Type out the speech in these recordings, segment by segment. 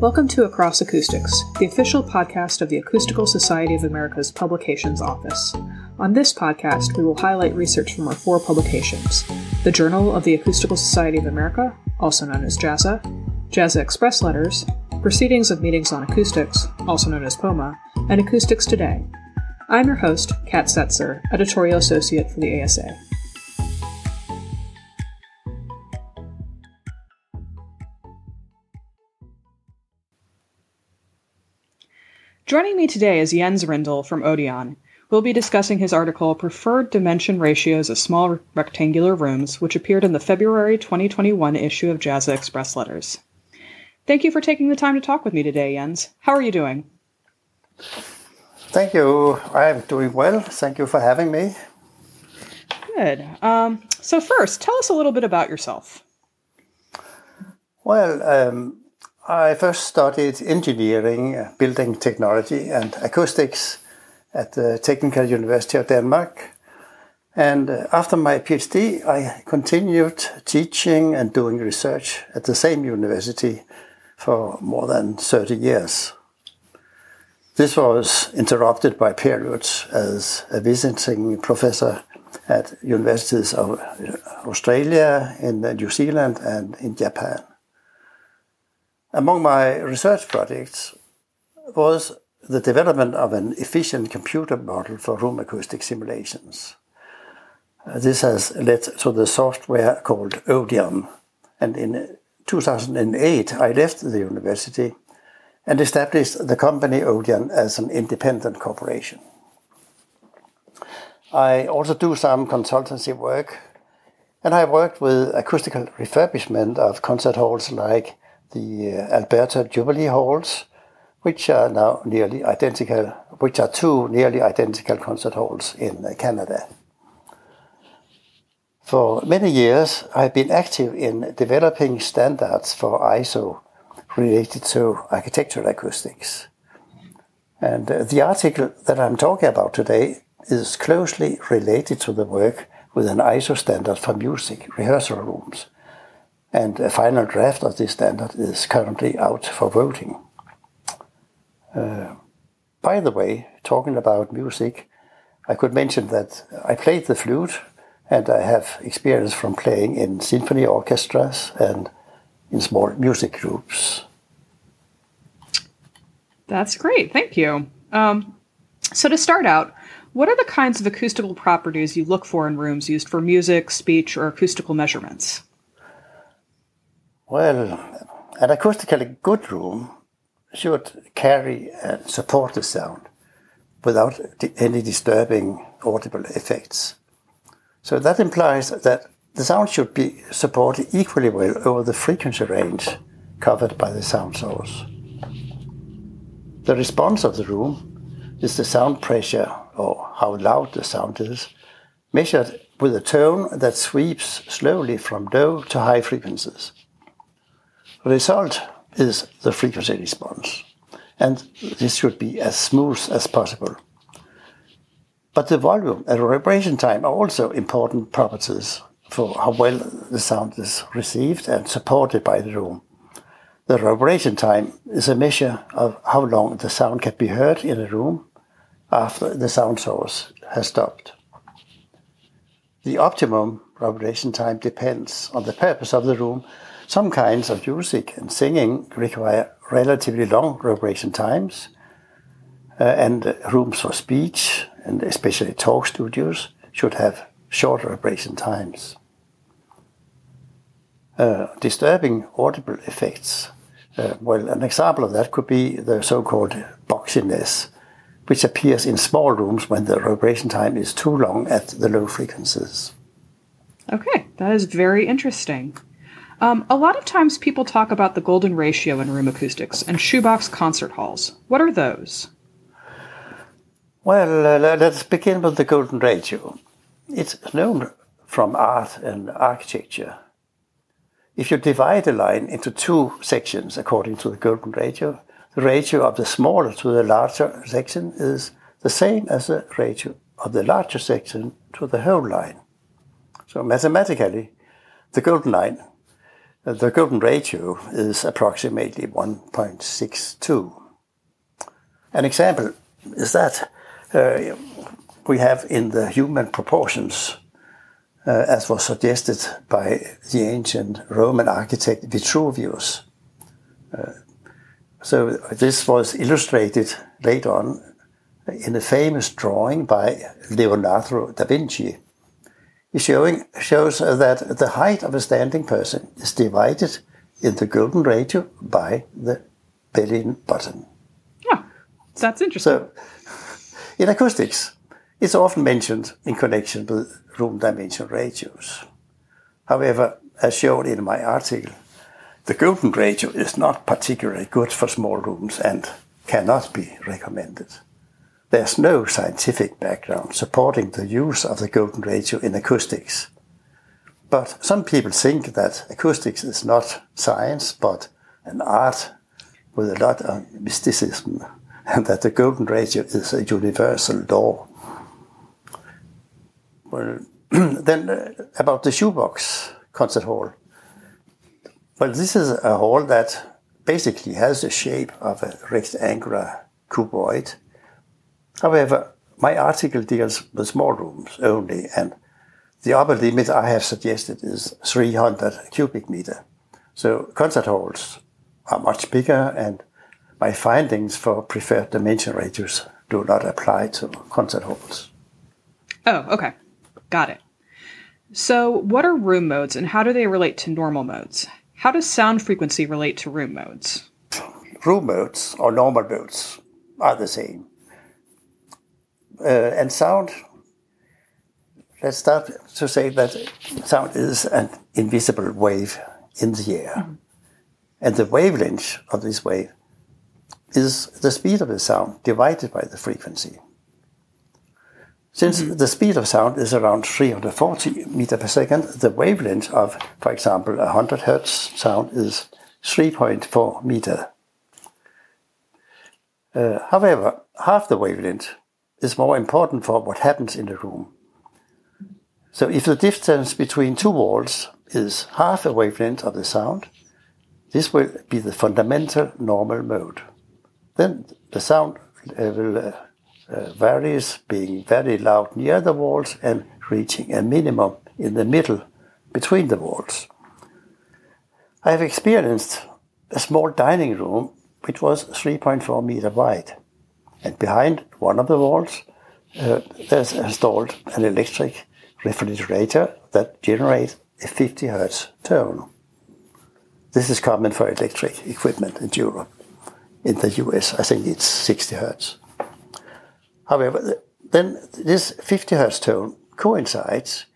Welcome to Across Acoustics, the official podcast of the Acoustical Society of America's Publications Office. On this podcast, we will highlight research from our four publications the Journal of the Acoustical Society of America, also known as JASA, JASA Express Letters, Proceedings of Meetings on Acoustics, also known as POMA, and Acoustics Today. I'm your host, Kat Setzer, editorial associate for the ASA. Joining me today is Jens Rindel from Odeon. We'll be discussing his article Preferred Dimension Ratios of Small Rectangular Rooms, which appeared in the February 2021 issue of JASA Express Letters. Thank you for taking the time to talk with me today, Jens. How are you doing? Thank you. I'm doing well. Thank you for having me. Good. Um, so, first, tell us a little bit about yourself. Well, um, I first studied engineering, uh, building technology, and acoustics at the Technical University of Denmark. And uh, after my PhD, I continued teaching and doing research at the same university for more than 30 years. This was interrupted by periods as a visiting professor at universities of Australia, in New Zealand, and in Japan. Among my research projects was the development of an efficient computer model for room acoustic simulations. Uh, this has led to the software called Odeon. And in 2008, I left the university and established the company Odeon as an independent corporation. I also do some consultancy work, and I worked with acoustical refurbishment of concert halls like the uh, Alberta Jubilee halls, which are now nearly identical, which are two nearly identical concert halls in uh, Canada. For many years, I've been active in developing standards for ISO related to architectural acoustics. And uh, the article that I'm talking about today is closely related to the work with an ISO standard for music rehearsal rooms and a final draft of this standard is currently out for voting. Uh, by the way, talking about music, I could mention that I played the flute and I have experience from playing in symphony orchestras and in small music groups. That's great, thank you. Um, so, to start out, what are the kinds of acoustical properties you look for in rooms used for music, speech, or acoustical measurements? Well, an acoustically good room should carry and support the sound without any disturbing audible effects. So that implies that the sound should be supported equally well over the frequency range covered by the sound source. The response of the room is the sound pressure, or how loud the sound is, measured with a tone that sweeps slowly from low to high frequencies. Result is the frequency response. And this should be as smooth as possible. But the volume and vibration time are also important properties for how well the sound is received and supported by the room. The vibration time is a measure of how long the sound can be heard in a room after the sound source has stopped. The optimum vibration time depends on the purpose of the room some kinds of music and singing require relatively long vibration times, uh, and rooms for speech, and especially talk studios, should have short vibration times. Uh, disturbing audible effects. Uh, well, an example of that could be the so-called boxiness, which appears in small rooms when the vibration time is too long at the low frequencies. Okay, that is very interesting. Um, a lot of times people talk about the golden ratio in room acoustics and shoebox concert halls. What are those? Well, uh, let's begin with the golden ratio. It's known from art and architecture. If you divide a line into two sections according to the golden ratio, the ratio of the smaller to the larger section is the same as the ratio of the larger section to the whole line. So mathematically, the golden line the golden ratio is approximately 1.62. An example is that uh, we have in the human proportions, uh, as was suggested by the ancient Roman architect Vitruvius. Uh, so this was illustrated later on in a famous drawing by Leonardo da Vinci. Showing, shows uh, that the height of a standing person is divided in the golden ratio by the belly button. Yeah, that's interesting. So, in acoustics, it's often mentioned in connection with room dimension ratios. However, as shown in my article, the golden ratio is not particularly good for small rooms and cannot be recommended. There's no scientific background supporting the use of the golden ratio in acoustics. But some people think that acoustics is not science but an art with a lot of mysticism and that the golden ratio is a universal law. Well, then uh, about the shoebox concert hall. Well, this is a hall that basically has the shape of a rectangular cuboid However, my article deals with small rooms only, and the upper limit I have suggested is 300 cubic meter. So concert halls are much bigger, and my findings for preferred dimension ratios do not apply to concert halls. Oh, okay. Got it. So, what are room modes and how do they relate to normal modes? How does sound frequency relate to room modes? Room modes or normal modes are the same. Uh, and sound, let's start to say that sound is an invisible wave in the air. Mm -hmm. And the wavelength of this wave is the speed of the sound divided by the frequency. Since mm -hmm. the speed of sound is around 340 meter per second, the wavelength of, for example, 100 hertz sound is 3.4 meter. Uh, however, half the wavelength is more important for what happens in the room. So if the distance between two walls is half a wavelength of the sound, this will be the fundamental normal mode. Then the sound uh, will uh, uh, varies, being very loud near the walls and reaching a minimum in the middle between the walls. I have experienced a small dining room which was 3.4 meter wide and behind one of the walls, uh, there's installed an electric refrigerator that generates a 50 hertz tone. This is common for electric equipment in Europe. In the US, I think it's 60 hertz. However, then this 50 hertz tone coincides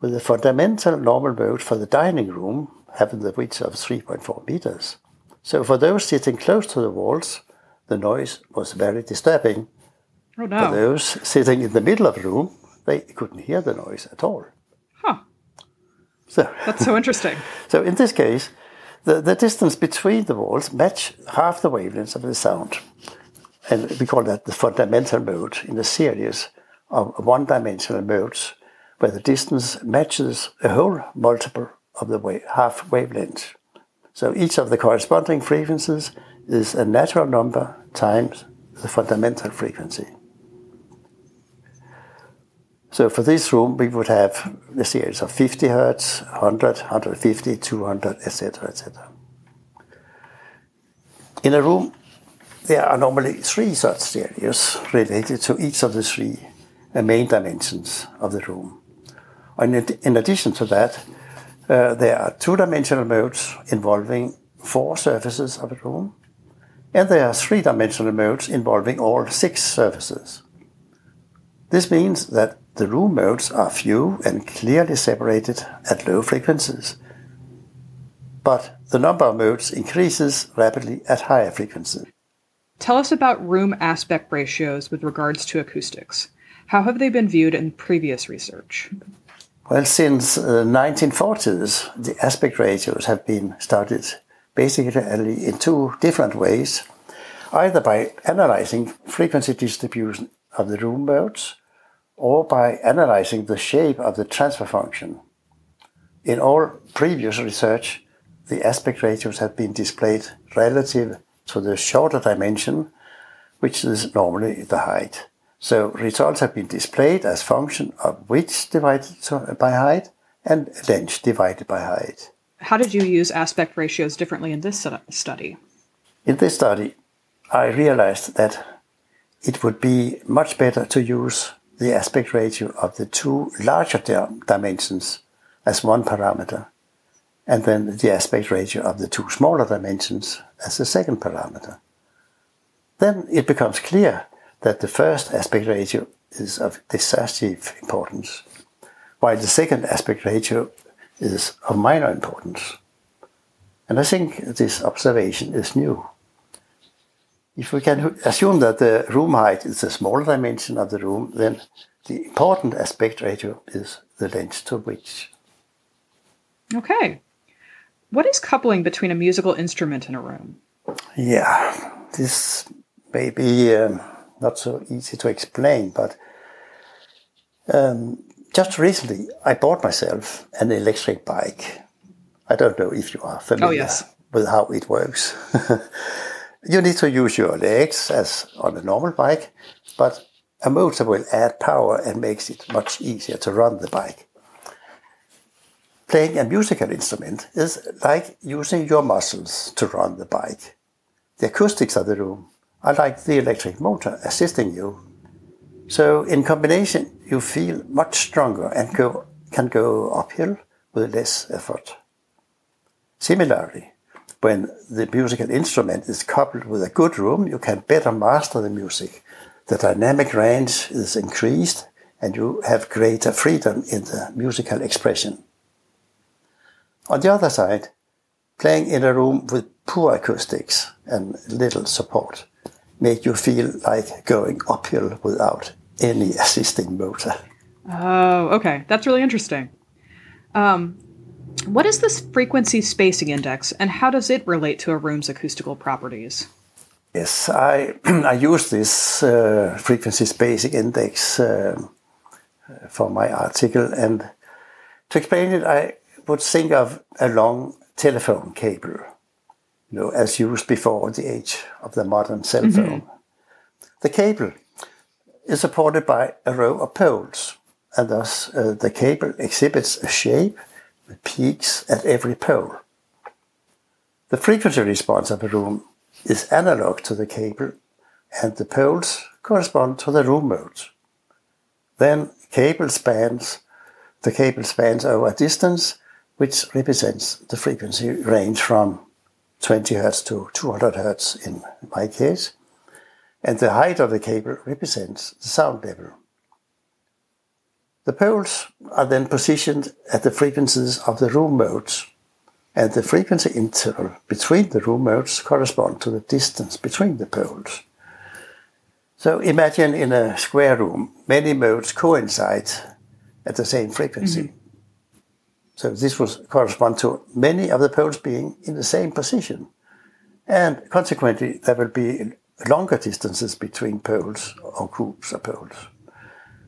with the fundamental normal mode for the dining room having the width of 3.4 meters. So for those sitting close to the walls, the noise was very disturbing. Oh, no. For those sitting in the middle of the room, they couldn't hear the noise at all. Huh. So That's so interesting. so in this case, the, the distance between the walls match half the wavelengths of the sound. And we call that the fundamental mode in a series of one-dimensional modes where the distance matches a whole multiple of the wave, half wavelength. So each of the corresponding frequencies is a natural number times the fundamental frequency. So for this room, we would have the series of 50 hertz, 100, 150, 200, etc., etc. In a room, there are normally three such stereos related to each of the three main dimensions of the room. And in addition to that, uh, there are two-dimensional modes involving four surfaces of a room, and there are three-dimensional modes involving all six surfaces. This means that the room modes are few and clearly separated at low frequencies, but the number of modes increases rapidly at higher frequencies. Tell us about room aspect ratios with regards to acoustics. How have they been viewed in previous research? Well, since the uh, 1940s, the aspect ratios have been studied basically in two different ways, either by analyzing frequency distribution of the room modes or by analyzing the shape of the transfer function. In all previous research, the aspect ratios have been displayed relative to the shorter dimension, which is normally the height. So results have been displayed as function of width divided by height and length divided by height. How did you use aspect ratios differently in this study? In this study, I realized that it would be much better to use the aspect ratio of the two larger dimensions as one parameter, and then the aspect ratio of the two smaller dimensions as the second parameter. Then it becomes clear that the first aspect ratio is of decisive importance, while the second aspect ratio is of minor importance. And I think this observation is new. If we can assume that the room height is the smaller dimension of the room, then the important aspect ratio is the length to width. Okay. What is coupling between a musical instrument in a room? Yeah, this may be um, not so easy to explain, but um, just recently I bought myself an electric bike. I don't know if you are familiar oh, yes. with how it works. you need to use your legs as on a normal bike, but a motor will add power and makes it much easier to run the bike. Playing a musical instrument is like using your muscles to run the bike. The acoustics of the room are like the electric motor assisting you. So in combination, you feel much stronger and go, can go uphill with less effort. Similarly, when the musical instrument is coupled with a good room, you can better master the music. The dynamic range is increased and you have greater freedom in the musical expression. On the other side, playing in a room with poor acoustics and little support make you feel like going uphill without any assisting motor. Oh, okay. That's really interesting. Um, what is this frequency spacing index, and how does it relate to a room's acoustical properties? Yes, I, I use this uh, frequency spacing index uh, for my article, and to explain it, I would think of a long telephone cable, you know, as used before the age of the modern cell mm-hmm. phone. Mm-hmm. The cable is supported by a row of poles, and thus uh, the cable exhibits a shape with peaks at every pole. The frequency response of a room is analog to the cable, and the poles correspond to the room modes. Then cable spans, the cable spans over a distance which represents the frequency range from 20 Hz to 200 Hz in my case, and the height of the cable represents the sound level. The poles are then positioned at the frequencies of the room modes, and the frequency interval between the room modes correspond to the distance between the poles. So imagine in a square room, many modes coincide at the same frequency. Mm-hmm. So this will correspond to many of the poles being in the same position. And consequently, there will be longer distances between poles or groups of poles.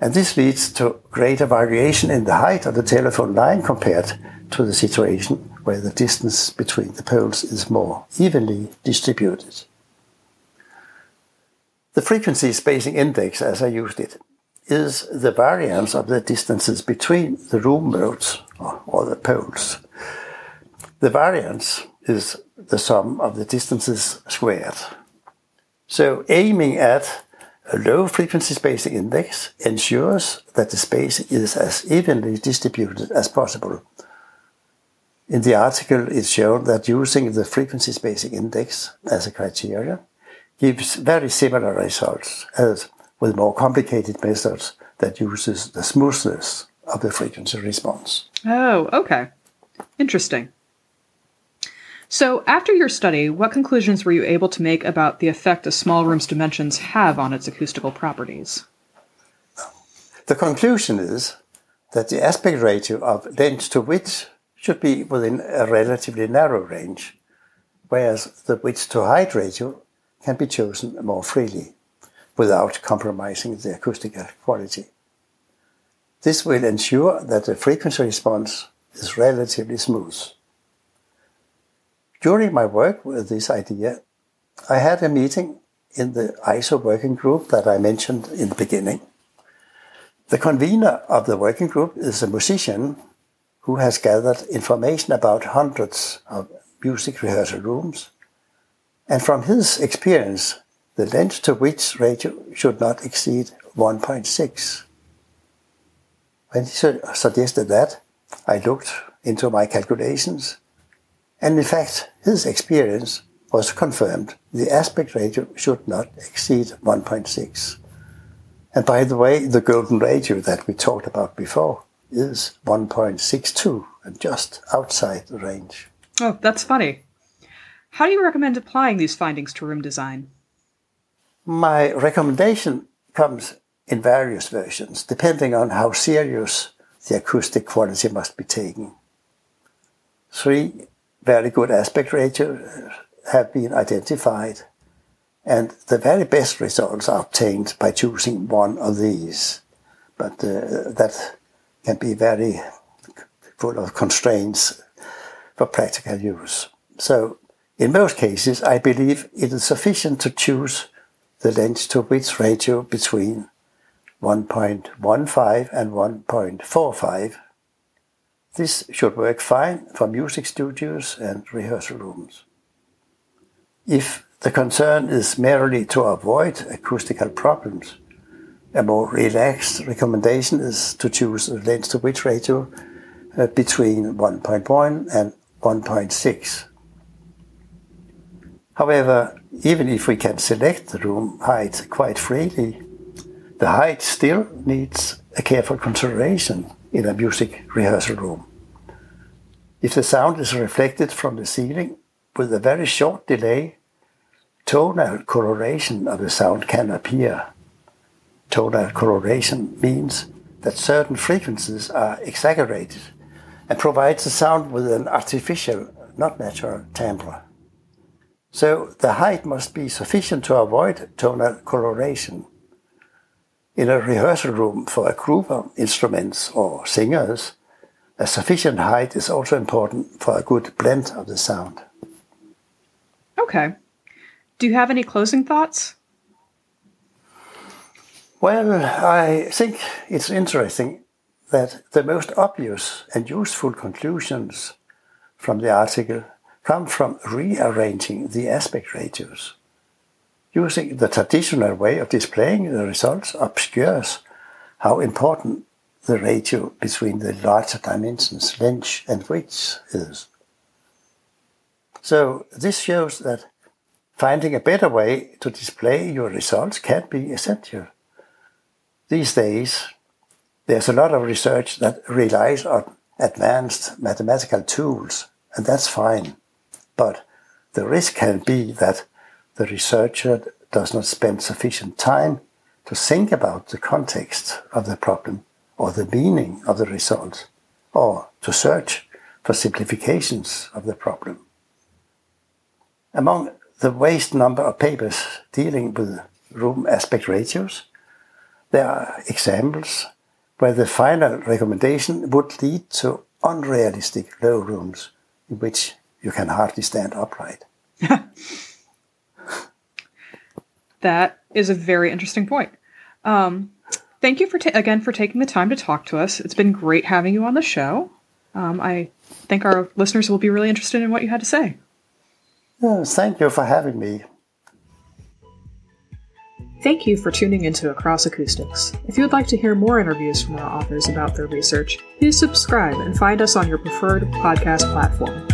And this leads to greater variation in the height of the telephone line compared to the situation where the distance between the poles is more evenly distributed. The frequency spacing index, as I used it, is the variance of the distances between the room modes or the poles. The variance is the sum of the distances squared. So aiming at a low frequency spacing index ensures that the spacing is as evenly distributed as possible. In the article, it's shown that using the frequency spacing index as a criteria gives very similar results as with more complicated methods that uses the smoothness of the frequency response. Oh, okay. Interesting. So, after your study, what conclusions were you able to make about the effect a small room's dimensions have on its acoustical properties? The conclusion is that the aspect ratio of length to width should be within a relatively narrow range, whereas the width to height ratio can be chosen more freely without compromising the acoustical quality. This will ensure that the frequency response is relatively smooth. During my work with this idea, I had a meeting in the ISO working group that I mentioned in the beginning. The convener of the working group is a musician who has gathered information about hundreds of music rehearsal rooms. And from his experience, the length to width ratio should not exceed 1.6. When he suggested that, I looked into my calculations, and in fact, his experience was confirmed. The aspect ratio should not exceed 1.6. And by the way, the golden ratio that we talked about before is 1.62 and just outside the range. Oh, that's funny. How do you recommend applying these findings to room design? My recommendation comes in various versions, depending on how serious the acoustic quality must be taken. Three very good aspect ratios have been identified and the very best results are obtained by choosing one of these. But uh, that can be very full of constraints for practical use. So, in most cases, I believe it is sufficient to choose the length to width ratio between 1.15 and 1.45. This should work fine for music studios and rehearsal rooms. If the concern is merely to avoid acoustical problems. A more relaxed recommendation is to choose a length to width ratio uh, between 1.1 and 1.6. However, even if we can select the room height quite freely, the height still needs a careful consideration in a music rehearsal room. If the sound is reflected from the ceiling with a very short delay, tonal coloration of the sound can appear. Tonal coloration means that certain frequencies are exaggerated and provides the sound with an artificial, not natural timbre. So the height must be sufficient to avoid tonal coloration. In a rehearsal room for a group of instruments or singers, a sufficient height is also important for a good blend of the sound. Okay. Do you have any closing thoughts? Well, I think it's interesting that the most obvious and useful conclusions from the article come from rearranging the aspect ratios. Using the traditional way of displaying the results obscures how important the ratio between the larger dimensions, length and width, is. So this shows that Finding a better way to display your results can be essential. These days, there's a lot of research that relies on advanced mathematical tools, and that's fine. But the risk can be that the researcher does not spend sufficient time to think about the context of the problem or the meaning of the result, or to search for simplifications of the problem. Among the vast number of papers dealing with room aspect ratios. There are examples where the final recommendation would lead to unrealistic low rooms in which you can hardly stand upright. that is a very interesting point. Um, thank you for ta- again for taking the time to talk to us. It's been great having you on the show. Um, I think our listeners will be really interested in what you had to say. Yes, thank you for having me. Thank you for tuning into Across Acoustics. If you would like to hear more interviews from our authors about their research, please subscribe and find us on your preferred podcast platform.